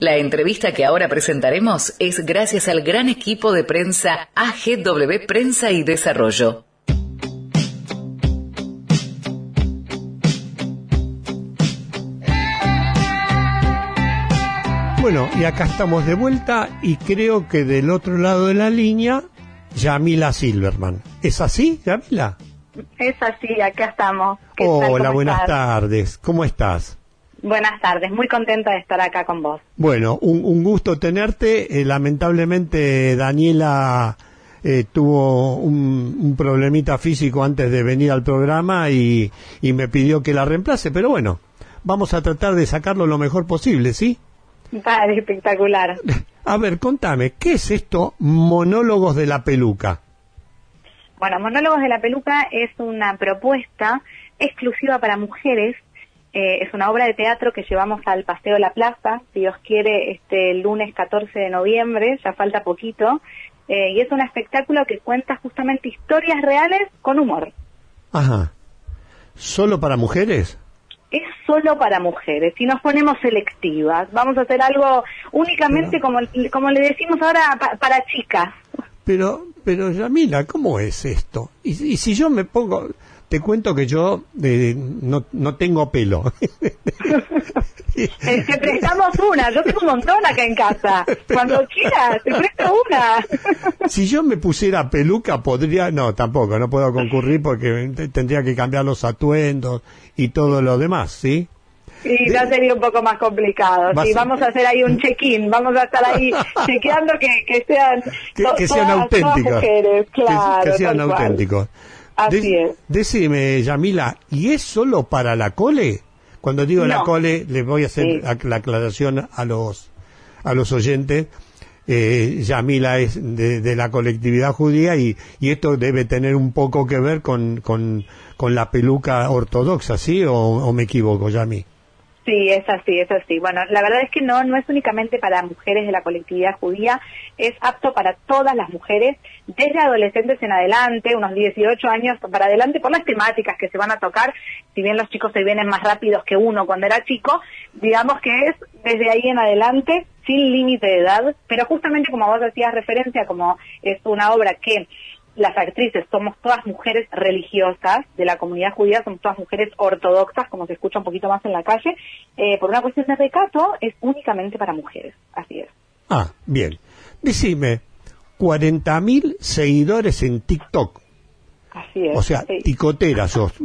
La entrevista que ahora presentaremos es gracias al gran equipo de prensa AGW Prensa y Desarrollo. Bueno, y acá estamos de vuelta y creo que del otro lado de la línea, Yamila Silverman. ¿Es así, Yamila? Es así, acá estamos. Hola, buenas tardes. ¿Cómo estás? Buenas tardes, muy contenta de estar acá con vos. Bueno, un, gusto tenerte. Eh, lamentablemente Daniela eh, tuvo un, problemita físico antes de venir al programa y, me pidió que la reemplace, pero bueno, vamos a tratar de sacarlo lo mejor posible, ¿sí? Vale, espectacular. A ver, contame, ¿qué es esto Monólogos de la Peluca? Bueno, Monólogos de la Peluca es una propuesta exclusiva para mujeres eh, es una obra de teatro que llevamos al Paseo de la Plaza, si Dios quiere, este lunes 14 de noviembre, ya falta poquito, eh, y es un espectáculo que cuenta justamente historias reales con humor. Ajá. ¿Solo para mujeres? Es solo para mujeres, si nos ponemos selectivas. Vamos a hacer algo únicamente, como, como le decimos ahora, para chicas. Pero, pero Yamila, ¿cómo es esto? y si yo me pongo, te cuento que yo eh, no, no tengo pelo. Te prestamos una, yo tengo un montón acá en casa. Cuando quieras, te presto una. si yo me pusiera peluca, podría. No, tampoco, no puedo concurrir porque tendría que cambiar los atuendos y todo lo demás, ¿sí? Y ya sería un poco más complicado. Sí, vamos a hacer ahí un check-in, vamos a estar ahí chequeando que, que sean, que, sean auténticos. claro, que, sean auténticos. Así es. Decime, Yamila, ¿y es solo para la cole? Cuando digo la cole, les voy a hacer la aclaración a los, a los oyentes. Eh, Yamila es de, la colectividad judía y, y, esto debe tener un poco que ver con, con, con la peluca ortodoxa, ¿sí? ¿O, o me equivoco, Yami? Sí, es así, es así. Bueno, la verdad es que no, no es únicamente para mujeres de la colectividad judía, es apto para todas las mujeres, desde adolescentes en adelante, unos 18 años para adelante, por las temáticas que se van a tocar, si bien los chicos se vienen más rápidos que uno cuando era chico, digamos que es desde ahí en adelante, sin límite de edad, pero justamente como vos hacías referencia, como es una obra que las actrices somos todas mujeres religiosas de la comunidad judía, somos todas mujeres ortodoxas, como se escucha un poquito más en la calle, eh, por una cuestión de recato, es únicamente para mujeres, así es. Ah, bien. Decime, 40.000 seguidores en TikTok. Así es. O sea, ticotera sos.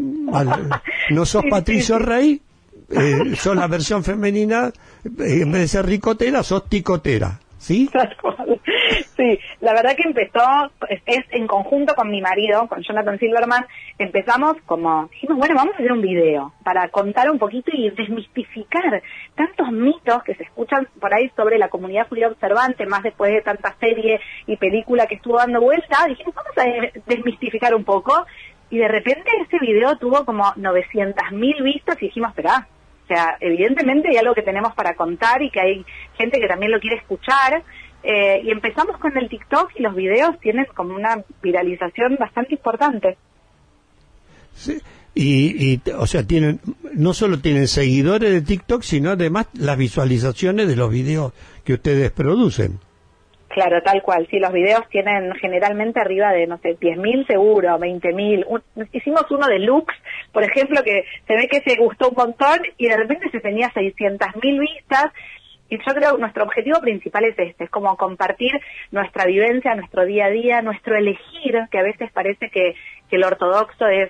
No sos Patricio Rey, eh, sos la versión femenina, eh, en vez de ser ricotera, sos ticotera. ¿Sí? Sí, la verdad que empezó, es, en conjunto con mi marido, con Jonathan Silverman, empezamos como, dijimos, bueno, vamos a hacer un video para contar un poquito y desmistificar tantos mitos que se escuchan por ahí sobre la comunidad judía observante, más después de tanta serie y película que estuvo dando vuelta, dijimos, vamos a desmistificar un poco, y de repente ese video tuvo como 900 mil vistas y dijimos, espera, o sea, evidentemente hay algo que tenemos para contar y que hay gente que también lo quiere escuchar. Eh, y empezamos con el TikTok y los videos tienen como una viralización bastante importante. Sí. Y, o sea, tienen no solo tienen seguidores de TikTok, sino además las visualizaciones de los videos que ustedes producen. Claro, tal cual. Sí, los videos tienen generalmente arriba de, no sé, 10.000 seguro, 20.000. hicimos uno de looks, por ejemplo, que se ve que se gustó un montón y de repente se tenía 600.000 vistas. Y yo creo que nuestro objetivo principal es este, es como compartir nuestra vivencia, nuestro día a día, nuestro elegir, que a veces parece que, el ortodoxo es,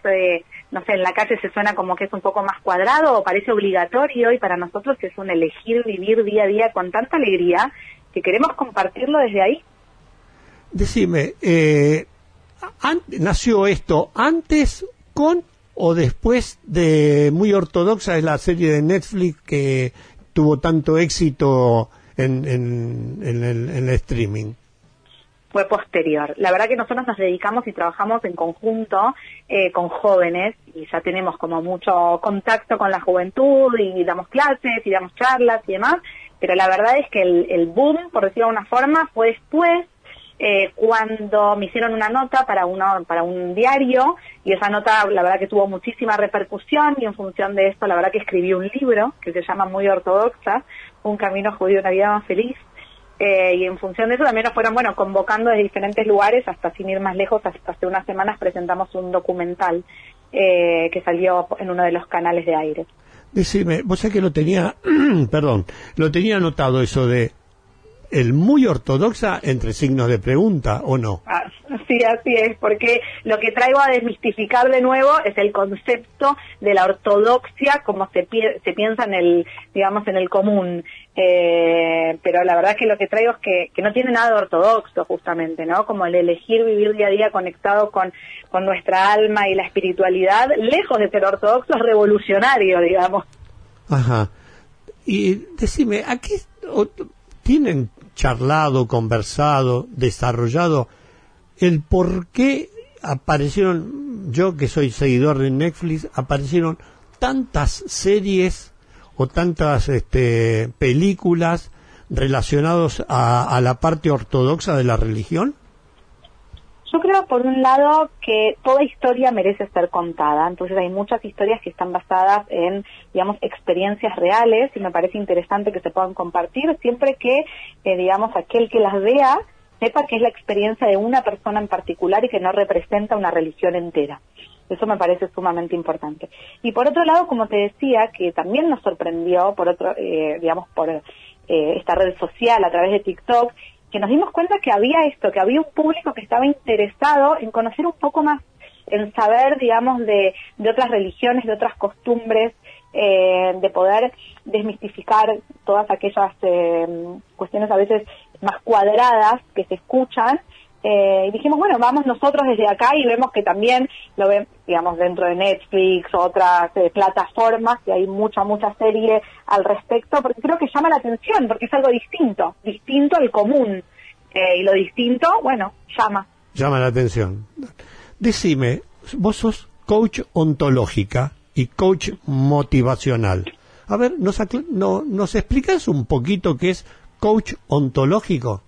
no sé, en la calle se suena como que es un poco más cuadrado o parece obligatorio y para nosotros es un elegir vivir día a día con tanta alegría que queremos compartirlo desde ahí. Decime, eh, ¿nació esto antes, con o después de Muy Ortodoxa, es la serie de Netflix que tuvo tanto éxito en, en, el, streaming? fue posterior. La verdad que nosotros nos dedicamos y trabajamos en conjunto eh, con jóvenes y ya tenemos como mucho contacto con la juventud y damos clases y damos charlas y demás, pero la verdad es que el, boom, por decirlo de una forma, fue después eh, cuando me hicieron una nota para, uno, para un diario y esa nota la verdad que tuvo muchísima repercusión y en función de esto la verdad que escribí un libro que se llama Muy Ortodoxa, Un Camino Judío, una vida más feliz. Eh, y en función de eso también nos fueron, bueno, convocando de diferentes lugares, hasta sin ir más lejos, hasta hace unas semanas presentamos un documental eh, que salió en uno de los canales de aire. Decime, vos sabés que lo tenía, perdón, lo tenía anotado eso de el muy ortodoxa entre signos de pregunta, ¿o no? Ah, sí, así es, porque lo que traigo a desmistificar de nuevo es el concepto de la ortodoxia como se, se piensa en el, digamos, en el común. Eh, pero la verdad es que lo que traigo es que, que, no tiene nada de ortodoxo, justamente, ¿no? Como el elegir vivir día a día conectado con, con nuestra alma y la espiritualidad, lejos de ser ortodoxo, es revolucionario, digamos. Ajá. Y decime, ¿a qué tienen charlado, conversado, desarrollado el por qué aparecieron, yo que soy seguidor de Netflix, aparecieron tantas series o tantas este, películas relacionados a la parte ortodoxa de la religión? Yo creo, por un lado, que toda historia merece ser contada. Entonces hay muchas historias que están basadas en, digamos, experiencias reales y me parece interesante que se puedan compartir siempre que, eh, digamos, aquel que las vea sepa que es la experiencia de una persona en particular y que no representa una religión entera. Eso me parece sumamente importante. Y por otro lado, como te decía, que también nos sorprendió, por otro, eh, digamos, por eh, esta red social a través de TikTok, que nos dimos cuenta que había esto, que había un público que estaba interesado en conocer un poco más, en saber, digamos, de, de otras religiones, de otras costumbres, eh, de poder desmistificar todas aquellas eh, cuestiones a veces más cuadradas que se escuchan. Eh, y dijimos, bueno, vamos nosotros desde acá y vemos que también lo ven, digamos, dentro de Netflix, otras plataformas, y hay mucha, mucha serie al respecto, porque creo que llama la atención, porque es algo distinto, distinto al común. Eh, y lo distinto, bueno, llama. Llama la atención. Decime, vos sos coach ontológica y coach motivacional. A ver, ¿nos, no, ¿nos explicas un poquito qué es coach ontológico?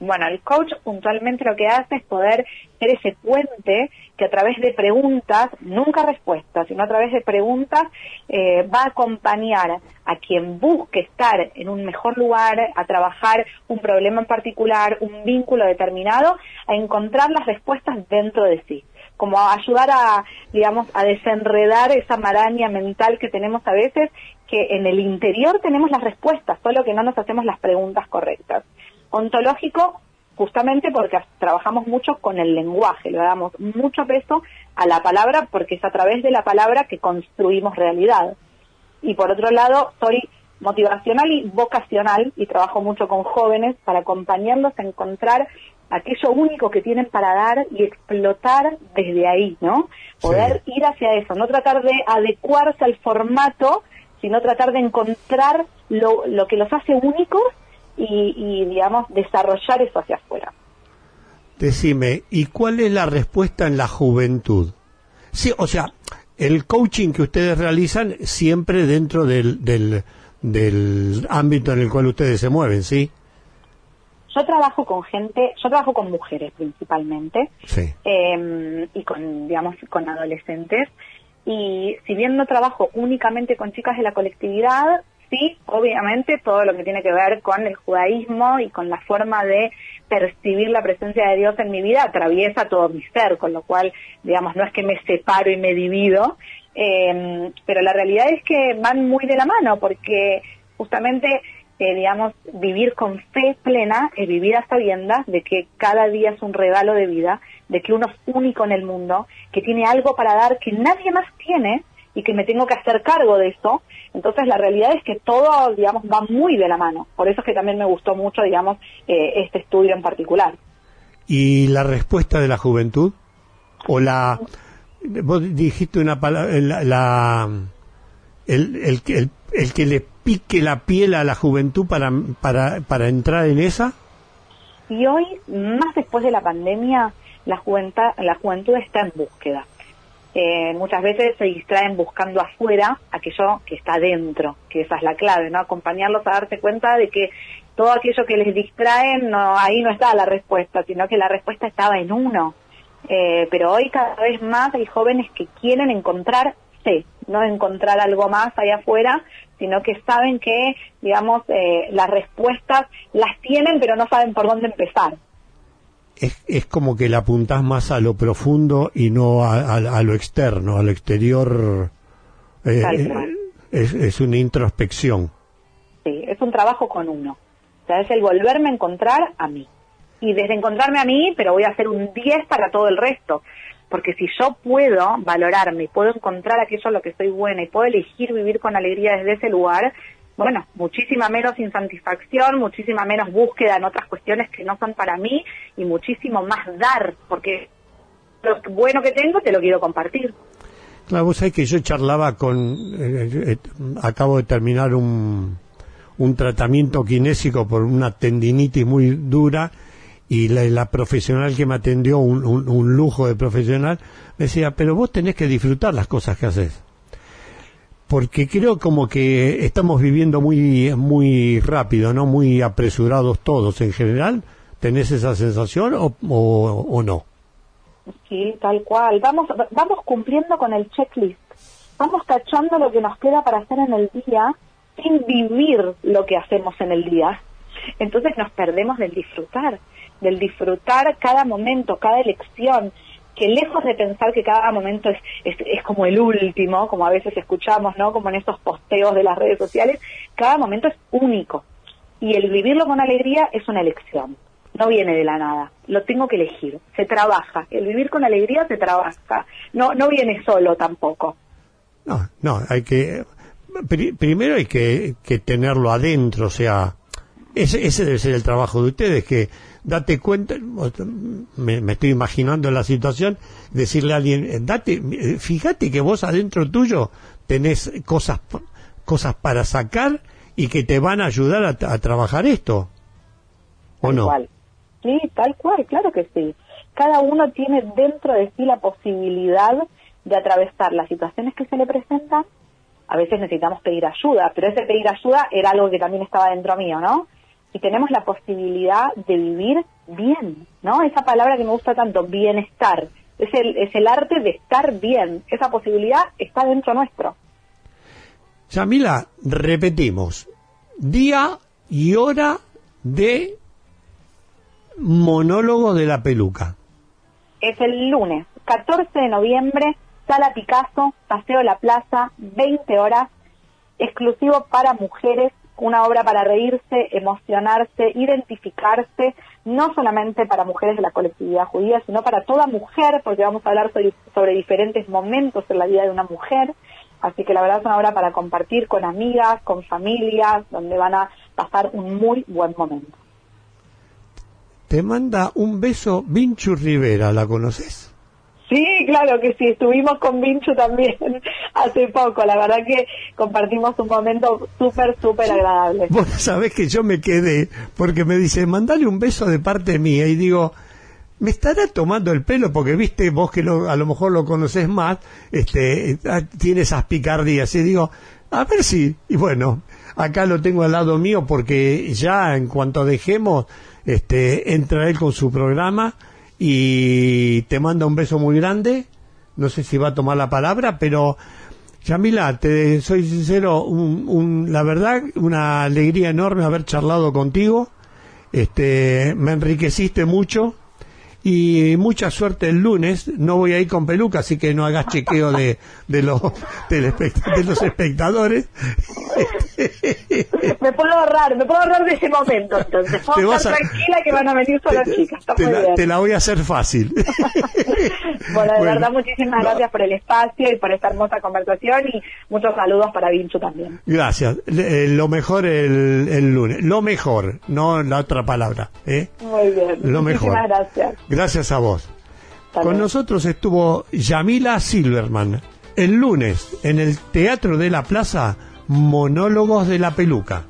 Bueno, el coach puntualmente lo que hace es poder ser ese puente que a través de preguntas, nunca respuestas, sino a través de preguntas, eh, va a acompañar a quien busque estar en un mejor lugar, a trabajar un problema en particular, un vínculo determinado, a encontrar las respuestas dentro de sí. Como ayudar a, digamos, a desenredar esa maraña mental que tenemos a veces, que en el interior tenemos las respuestas, solo que no nos hacemos las preguntas correctas ontológico justamente porque trabajamos mucho con el lenguaje, le damos mucho peso a la palabra porque es a través de la palabra que construimos realidad. Y por otro lado, soy motivacional y vocacional y trabajo mucho con jóvenes para acompañarlos a encontrar aquello único que tienen para dar y explotar desde ahí, ¿no? Poder ir hacia eso, no tratar de adecuarse al formato, sino tratar de encontrar lo, lo que los hace únicos y, digamos, desarrollar eso hacia afuera. Decime, ¿y cuál es la respuesta en la juventud? Sí, o sea, el coaching que ustedes realizan siempre dentro del, del, del ámbito en el cual ustedes se mueven, ¿sí? Yo trabajo con gente, yo trabajo con mujeres principalmente, sí. Em, y con, digamos, con adolescentes, y si bien no trabajo únicamente con chicas de la colectividad, sí, obviamente, todo lo que tiene que ver con el judaísmo y con la forma de percibir la presencia de Dios en mi vida atraviesa todo mi ser, con lo cual, digamos, no es que me separo y me divido, em, pero la realidad es que van muy de la mano, porque justamente, eh, digamos, vivir con fe plena es vivir a sabiendas de que cada día es un regalo de vida, de que uno es único en el mundo, que tiene algo para dar que nadie más tiene, y que me tengo que hacer cargo de eso. Entonces la realidad es que todo, digamos, va muy de la mano. Por eso es que también me gustó mucho, digamos, eh, este estudio en particular. ¿Y la respuesta de la juventud? ¿O la... Vos dijiste una palabra, la, el, el, el, el, que le pique la piel a la juventud para, para, para entrar en esa? Y hoy, más después de la pandemia, la juventud, la juventud está en búsqueda eh, muchas veces se distraen buscando afuera aquello que está dentro, que esa es la clave, ¿no? Acompañarlos a darse cuenta de que todo aquello que les distrae, no, ahí no está la respuesta, sino que la respuesta estaba en uno. Eh, pero hoy cada vez más hay jóvenes que quieren encontrarse, no encontrar algo más allá afuera, sino que saben que, digamos, eh, las respuestas las tienen, pero no saben por dónde empezar. Es, es como que le apuntás más a lo profundo y no a, lo externo, a lo exterior. Eh, es, es una introspección. Sí, es un trabajo con uno. O sea, es el volverme a encontrar a mí. Y desde encontrarme a mí, pero voy a hacer un 10 para todo el resto. Porque si yo puedo valorarme, puedo encontrar aquello en lo que soy buena y puedo elegir vivir con alegría desde ese lugar, bueno, muchísima menos insatisfacción, muchísima menos búsqueda en otras cuestiones que no son para mí y muchísimo más dar, porque lo bueno que tengo te lo quiero compartir. Claro, vos sabés que yo charlaba con, eh, eh, acabo de terminar un, un tratamiento kinésico por una tendinitis muy dura y la, profesional que me atendió, un, un, lujo de profesional, me decía, pero vos tenés que disfrutar las cosas que haces. Porque creo como que estamos viviendo muy, muy rápido, ¿no? Muy apresurados todos en general. ¿Tenés esa sensación o, o, no? Sí, tal cual. Vamos, vamos cumpliendo con el checklist. Vamos tachando lo que nos queda para hacer en el día sin vivir lo que hacemos en el día. Entonces nos perdemos del disfrutar, del disfrutar cada momento, cada elección, que lejos de pensar que cada momento es, es, como el último, como a veces escuchamos, ¿no? Como en esos posteos de las redes sociales, cada momento es único. Y el vivirlo con alegría es una elección, no viene de la nada, lo tengo que elegir, se trabaja, el vivir con alegría se trabaja, no, no viene solo tampoco. No, no, hay que primero hay que, tenerlo adentro, o sea, ese, ese debe ser el trabajo de ustedes, que date cuenta, me, estoy imaginando la situación, decirle a alguien, eh, date, eh, fíjate que vos adentro tuyo tenés cosas, cosas para sacar y que te van a ayudar a, trabajar esto, ¿o no? Sí, tal cual, claro que sí. Cada uno tiene dentro de sí la posibilidad de atravesar las situaciones que se le presentan a veces necesitamos pedir ayuda, pero ese pedir ayuda era algo que también estaba dentro mío, ¿no? Y tenemos la posibilidad de vivir bien, ¿no? Esa palabra que me gusta tanto, bienestar. Es el, es el arte de estar bien. Esa posibilidad está dentro nuestro. Yamila, repetimos. Día y hora de monólogo de la peluca. Es el lunes, 14 de noviembre, Sala Picasso, Paseo La Plaza, 20 horas, exclusivo para mujeres, una obra para reírse, emocionarse, identificarse, no solamente para mujeres de la colectividad judía, sino para toda mujer, porque vamos a hablar sobre, diferentes momentos en la vida de una mujer. Así que la verdad es una obra para compartir con amigas, con familias, donde van a pasar un muy buen momento. Te manda un beso Vinchu Rivera, ¿la conoces? Sí, claro que sí, estuvimos con Vinchu también hace poco, la verdad que compartimos un momento súper, súper agradable. Vos sabés que yo me quedé, porque me dice, mandale un beso de parte mía, y digo, me estará tomando el pelo porque viste vos que a lo mejor lo conoces más, este, ah, tiene esas picardías, y digo, a ver si, y bueno, acá lo tengo al lado mío porque ya en cuanto dejemos, este, entra él con su programa, y te manda un beso muy grande. No sé si va a tomar la palabra, pero Yamila, te soy sincero, un, la verdad, una alegría enorme haber charlado contigo. Este, me enriqueciste mucho y mucha suerte el lunes. No voy a ir con peluca, así que no hagas chequeo de, de, los, de los espectadores. me puedo ahorrar, me puedo ahorrar de ese momento, entonces. Puedo estar tranquila que van a venir solo las chicas. te, la, voy a hacer fácil. bueno, de verdad, muchísimas gracias por el espacio y por esta hermosa conversación y muchos saludos para Vinchu también. Gracias. Eh, lo mejor el, el, lunes. Lo mejor, no la otra palabra. ¿eh? Muy bien. Lo muchísimas gracias. Gracias a vos. Con nosotros estuvo Yamila Silverman el lunes en el Teatro de la Plaza Monólogos de la Peluca.